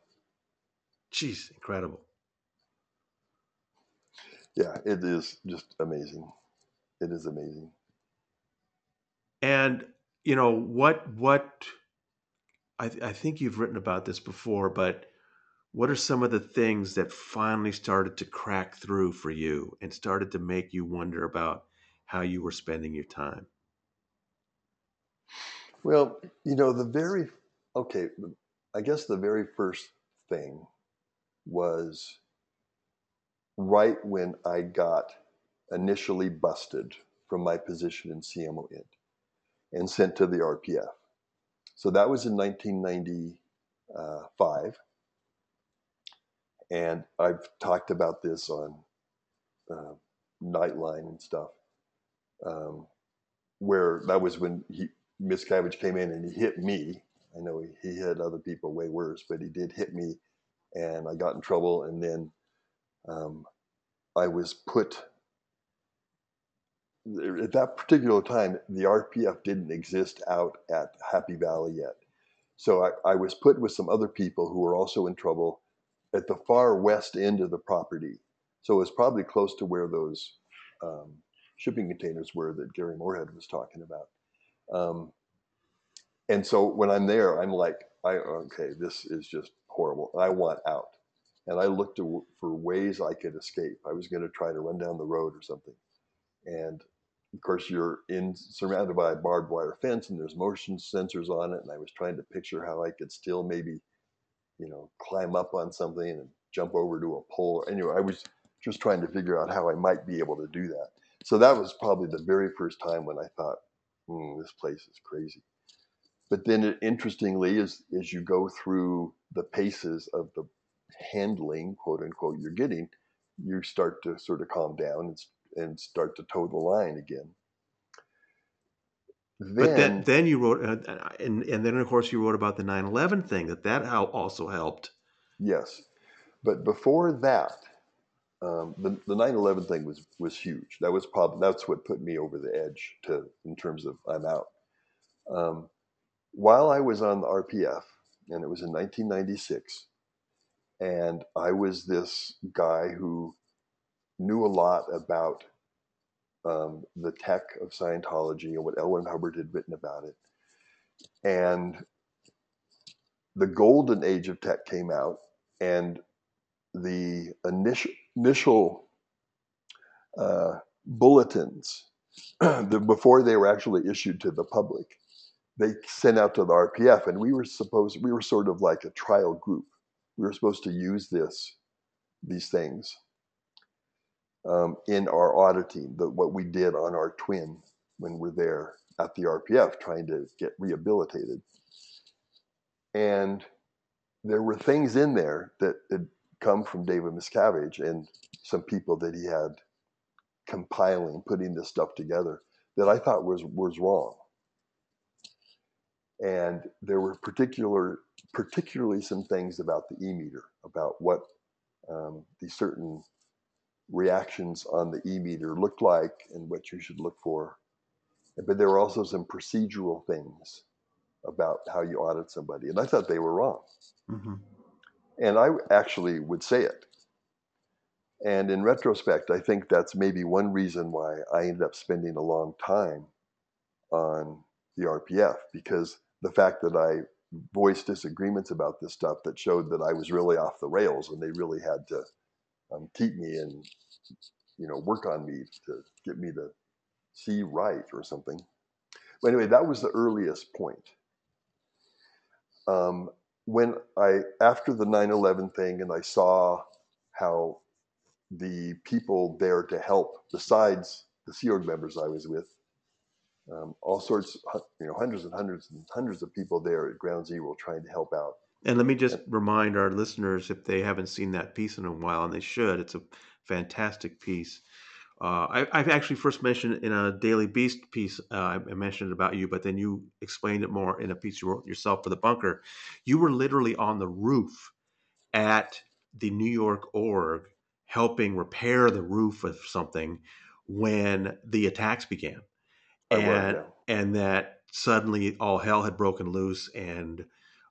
[SPEAKER 1] Jeez, incredible.
[SPEAKER 2] yeah, it is just amazing. It is amazing.
[SPEAKER 1] And you know what? What I, I think you've written about this before, but what are some of the things that finally started to crack through for you and started to make you wonder about how you were spending your time?
[SPEAKER 2] Well, you know, the very okay, I guess the very first thing was right when I got initially busted from my position in CMO Int and sent to the RPF. So that was in 1995. And I've talked about this on uh, Nightline and stuff, um, where that was when he, Miscavige came in and he hit me. I know he, he hit other people way worse, but he did hit me, and I got in trouble. And then um, I was put at that particular time. The RPF didn't exist out at Happy Valley yet, so I, I was put with some other people who were also in trouble at the far west end of the property. So it was probably close to where those um, shipping containers were that Gary Morehead was talking about. Um, and so when I'm there, I'm like, I okay, this is just horrible. I want out. And I looked to, for ways I could escape. I was going to try to run down the road or something. And of course, you're in surrounded by a barbed wire fence, and there's motion sensors on it. And I was trying to picture how I could still maybe, you know, climb up on something and jump over to a pole. Anyway, I was just trying to figure out how I might be able to do that. So that was probably the very first time when I thought, hmm, this place is crazy. But then, it, interestingly, as as you go through the paces of the handling, quote unquote, you're getting, you start to sort of calm down and, s- and start to toe the line again. Then,
[SPEAKER 1] But then, then you wrote, uh, and and then of course you wrote about the 9/11 thing that that how also helped.
[SPEAKER 2] yes, but before that, um, the the 9/11 thing was was huge. That was probably that's what put me over the edge to in terms of I'm out. Um, while I was on the RPF, and it was in 1996, and I was this guy who knew a lot about um, the tech of Scientology and what L. Ron Hubbard had written about it. And the golden age of tech came out, and the initial, initial uh, bulletins, [CLEARS THROAT] the, before they were actually issued to the public, they sent out to the RPF, and we were supposed we were sort of like a trial group. We were supposed to use this, these things, um, in our auditing, the, what we did on our twin when we're there at the RPF trying to get rehabilitated. And there were things in there that had come from David Miscavige and some people that he had compiling, putting this stuff together that I thought was was wrong. And there were particular, particularly some things about the e-meter, about what um, these certain reactions on the e-meter looked like and what you should look for. But there were also some procedural things about how you audit somebody, and I thought they were wrong.
[SPEAKER 1] hmm
[SPEAKER 2] And I actually would say it. And in retrospect, I think that's maybe one reason why I ended up spending a long time on the RPF because the fact that I voiced disagreements about this stuff that showed that I was really off the rails and they really had to um, keep me and you know work on me to get me to see right or something. But anyway, that was the earliest point. Um, when I after the 9/11 thing and I saw how the people there to help, besides the Sea Org members I was with, um, all sorts, you know, hundreds and hundreds and hundreds of people there at Ground Zero trying to help out.
[SPEAKER 1] And let me just remind our listeners, if they haven't seen that piece in a while, and they should, it's a fantastic piece. Uh, I, have actually first mentioned in a Daily Beast piece, uh, I mentioned it about you, but then you explained it more in a piece you wrote yourself for the bunker. You were literally on the roof at the New York org helping repair the roof of something when the attacks began. and, and that suddenly all hell had broken loose and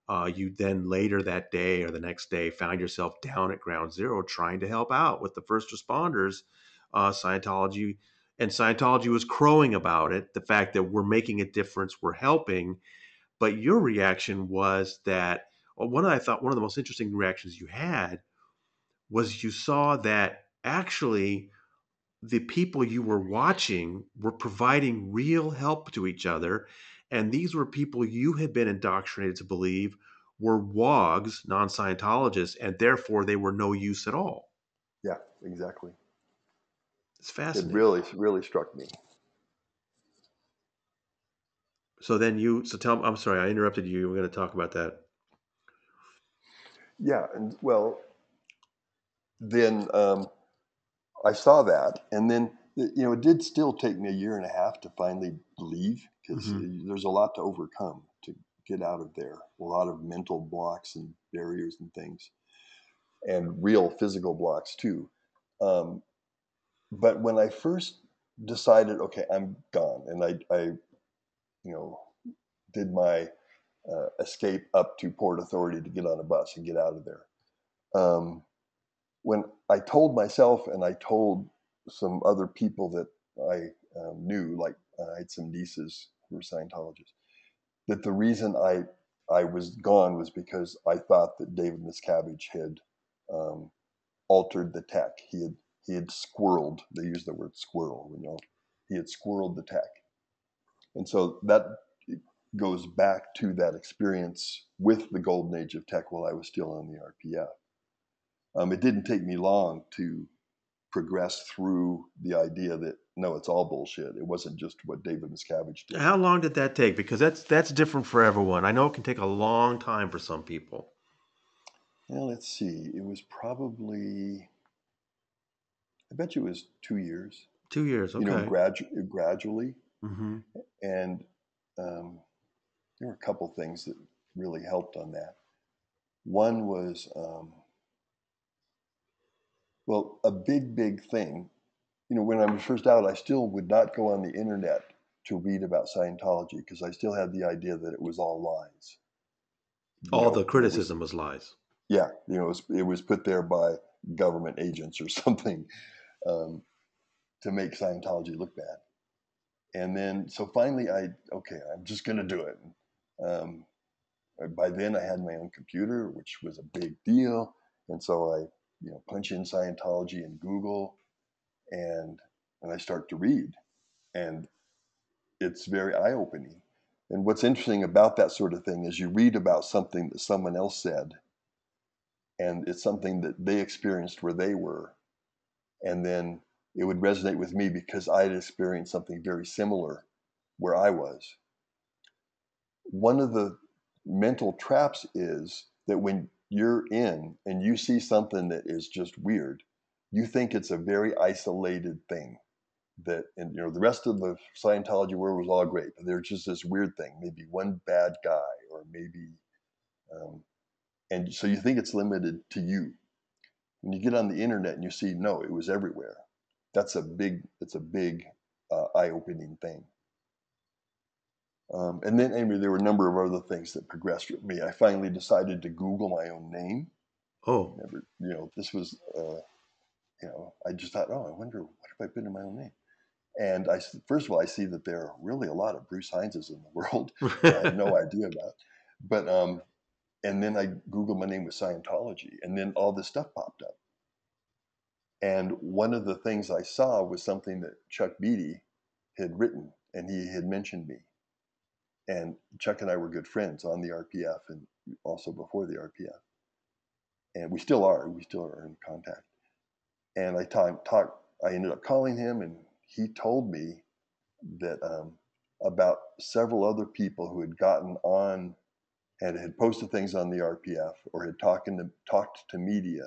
[SPEAKER 1] uh, you then later that day or the next day found yourself down at ground zero trying to help out with the first responders uh, scientology and scientology was crowing about it the fact that we're making a difference we're helping but your reaction was that well, one i thought one of the most interesting reactions you had was you saw that actually the people you were watching were providing real help to each other. And these were people you had been indoctrinated to believe were wogs, non Scientologists, and therefore they were no use at all.
[SPEAKER 2] Yeah, exactly.
[SPEAKER 1] It's fascinating.
[SPEAKER 2] It really, really struck me.
[SPEAKER 1] So then you, so tell me, I'm sorry, I interrupted you. We're going to talk about that.
[SPEAKER 2] Yeah, and well, then um, I saw that, and then you know it did still take me a year and a half to finally believe because mm-hmm. there's a lot to overcome to get out of there. A lot of mental blocks and barriers and things, and real physical blocks too. Um, but when I first decided, okay, I'm gone, and I, I you know, did my uh, escape up to Port Authority to get on a bus and get out of there. Um, when I told myself and I told some other people that I um, knew, like I had some nieces who were Scientologists, that the reason I I was gone was because I thought that David Miscavige had um, altered the tech. He had he had squirreled. They use the word squirrel. You know, he had squirreled the tech, and so that goes back to that experience with the golden age of tech while I was still on the RPF. Um, it didn't take me long to progress through the idea that no, it's all bullshit. It wasn't just what David Miscavige did.
[SPEAKER 1] How long did that take? Because that's that's different for everyone. I know it can take a long time for some people.
[SPEAKER 2] Well, let's see. It was probably, I bet you it was two years.
[SPEAKER 1] Two years, okay.
[SPEAKER 2] You know, gradu- gradually. Mm-hmm. And um, there were a couple things that really helped on that. One was um, well, a big, big thing. You know, when I was first out, I still would not go on the internet to read about Scientology because I still had the idea that it was all lies.
[SPEAKER 1] all know, the criticism was, was, lies.
[SPEAKER 2] Yeah, you know, it was, it was, put there by government agents or [LAUGHS] something um, to make Scientology look bad. And then, so finally, I okay, I'm just going to do it. Um, by then, I had my own computer, which was a big deal, and so I you know, punch in Scientology in Google, and and I start to read, and it's very eye opening. And what's interesting about that sort of thing is you read about something that someone else said, and it's something that they experienced where they were, and then it would resonate with me because I had experienced something very similar where I was. One of the mental traps is that when you're in and you see something that is just weird, you think it's a very isolated thing. That and you know the rest of the Scientology world was all great, but there's just this weird thing, maybe one bad guy, or maybe, um, and so you think it's limited to you. When you get on the internet and you see no, it was everywhere. That's a big, it's a big uh, eye-opening thing. Um, and then anyway, there were a number of other things that progressed with me. I finally decided to Google my own name.
[SPEAKER 1] Oh,
[SPEAKER 2] never, you know, this was uh, you know, I just thought, oh, I wonder what have I put in my own name. And I first of all, I see that there are really a lot of Bruce Hineses in the [LAUGHS] world. I had no [LAUGHS] idea about. But um, and then I googled my name with Scientology, and then all this stuff popped up. And one of the things I saw was something that Chuck Beatty had written, and he had mentioned me. And Chuck and I were good friends on the RPF and also before the RPF. And we still are, we still are in contact. And I talked, talk, I ended up calling him, and he told me that um, about several other people who had gotten on and had posted things on the RPF or had talked to, talked to media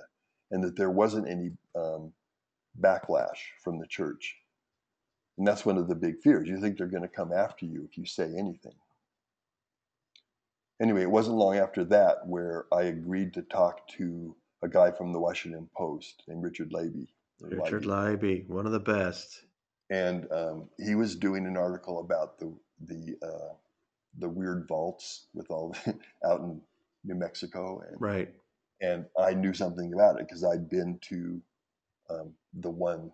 [SPEAKER 2] and that there wasn't any um, backlash from the church. And that's one of the big fears. You think they're going to come after you if you say anything. Anyway, it wasn't long after that where I agreed to talk to a guy from the Washington Post named Richard Leiby.
[SPEAKER 1] Richard Leiby, one of the best.
[SPEAKER 2] And um, he was doing an article about the the uh, the weird vaults with all [LAUGHS] out in New Mexico. And,
[SPEAKER 1] right
[SPEAKER 2] and I knew something about it because I'd been to um, the one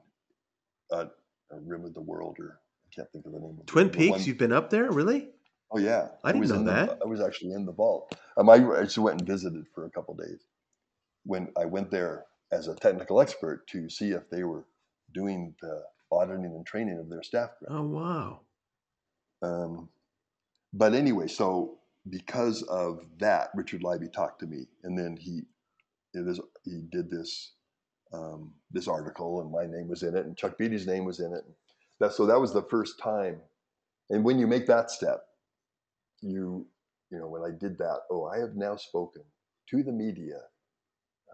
[SPEAKER 2] uh, Rim of the World, or I can't think of the name. of
[SPEAKER 1] Twin. Peaks.
[SPEAKER 2] One,
[SPEAKER 1] You've been up there, really?
[SPEAKER 2] Oh yeah,
[SPEAKER 1] I didn't
[SPEAKER 2] was
[SPEAKER 1] know that.
[SPEAKER 2] The, I was actually in the vault. Um, I actually went and visited for a couple days. When I went there as a technical expert to see if they were doing the auditing and training of their staff.
[SPEAKER 1] Oh wow.
[SPEAKER 2] Um, but anyway, so because of that, Richard Leiby talked to me, and then he is, he did this um, this article, and my name was in it, and Chuck Beatty's name was in it. That, so that was the first time. And when you make that step, you you know when I did that, oh, I have now spoken to the media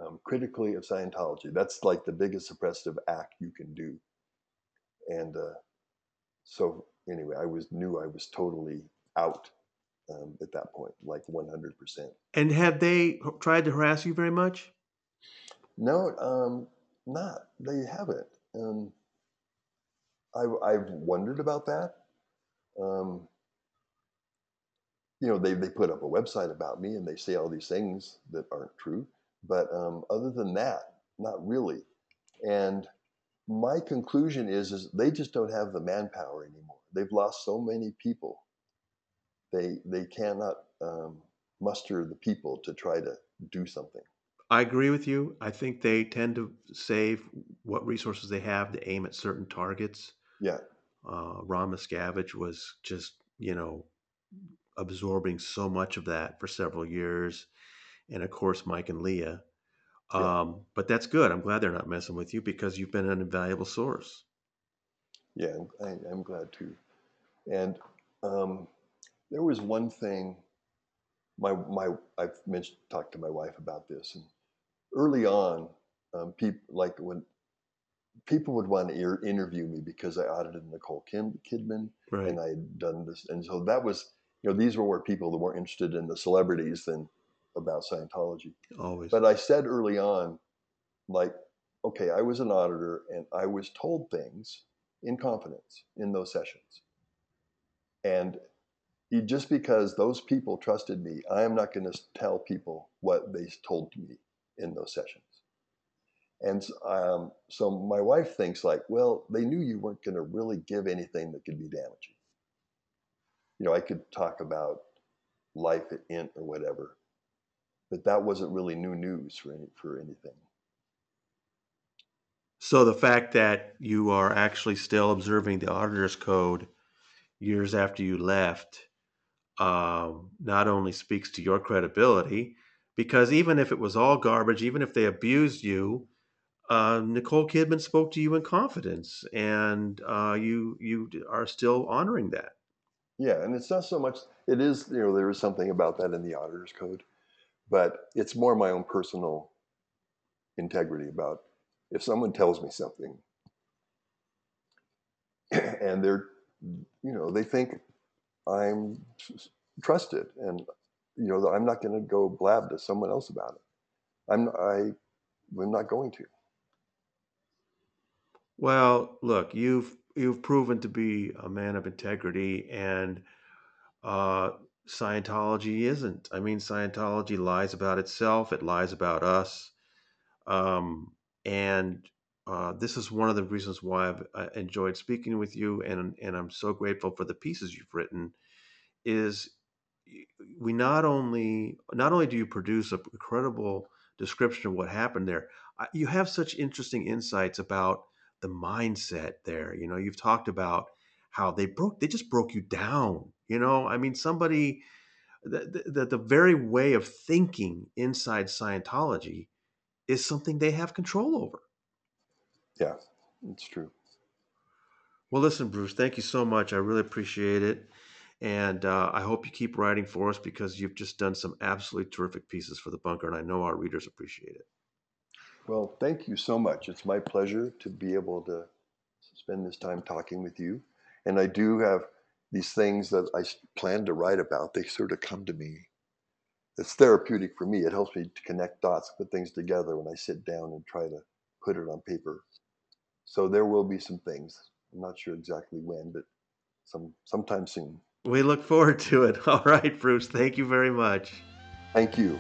[SPEAKER 2] um, critically of Scientology. That's like the biggest suppressive act you can do. And uh, so anyway, I was knew I was totally out um, at that point, like 100%.
[SPEAKER 1] And have they tried to harass you very much?
[SPEAKER 2] No, um, not. They haven't. Um, I, I've wondered about that. Um, you know, they, they put up a website about me and they say all these things that aren't true. But um, other than that, not really. And my conclusion is, is they just don't have the manpower anymore. They've lost so many people they they cannot um, muster the people to try to do something.
[SPEAKER 1] I agree with you. I think they tend to save what resources they have to aim at certain targets.
[SPEAKER 2] Yeah.
[SPEAKER 1] Uh, Ron Miscavige was just, you know, absorbing so much of that for several years. And of course, Mike and Leah. Um, yeah. But that's good. I'm glad they're not messing with you because you've been an invaluable source.
[SPEAKER 2] Yeah, I, am glad too. And um, there was one thing my my I've mentioned talked to my wife about this and early on um, people like when people would want to interview me because I audited Nicole Kim, Kidman
[SPEAKER 1] right.
[SPEAKER 2] and I had done this and so that was you know these were where people that were interested in the celebrities than about Scientology
[SPEAKER 1] always
[SPEAKER 2] but I said early on like okay I was an auditor and I was told things in confidence in those sessions and just because those people trusted me, I am not going to tell people what they told me in those sessions. And um, so my wife thinks like, well, they knew you weren't going to really give anything that could be damaging. You know, I could talk about life at Int or whatever, but that wasn't really new news for any, for anything.
[SPEAKER 1] So the fact that you are actually still observing the auditor's code years after you left um, not only speaks to your credibility, because even if it was all garbage, even if they abused you, uh, Nicole Kidman spoke to you in confidence, and uh, you you are still honoring that.
[SPEAKER 2] Yeah, and it's not so much. It is you know there is something about that in the auditor's code, but it's more my own personal integrity about if someone tells me something [CLEARS THROAT] and they're you know they think I'm trusted, and you know I'm not going to go blab to someone else about it. I'm I, I'm not going to.
[SPEAKER 1] Well, look, you've you've proven to be a man of integrity, and uh, Scientology isn't. I mean, Scientology lies about itself. It lies about us, um, and uh, this is one of the reasons why I've uh, enjoyed speaking with you, and and I'm so grateful for the pieces you've written. Is we not only not only do you produce a incredible description of what happened there, you have such interesting insights about the mindset there. You know, you've talked about how they broke they just broke you down. You know, I mean, somebody that the, the very way of thinking inside Scientology is something they have control over.
[SPEAKER 2] Yeah, it's true.
[SPEAKER 1] Well, listen, Bruce, thank you so much. I really appreciate it. And uh, I hope you keep writing for us because you've just done some absolutely terrific pieces for the bunker, and I know our readers appreciate it.
[SPEAKER 2] Well, thank you so much. It's my pleasure to be able to spend this time talking with you. And I do have these things that I plan to write about, they sort of come to me. It's therapeutic for me. It helps me to connect dots, put things together when I sit down and try to put it on paper. So there will be some things. I'm not sure exactly when, but some sometime soon.
[SPEAKER 1] We look forward to it. [LAUGHS] All right, Bruce. Thank you very much.
[SPEAKER 2] Thank you.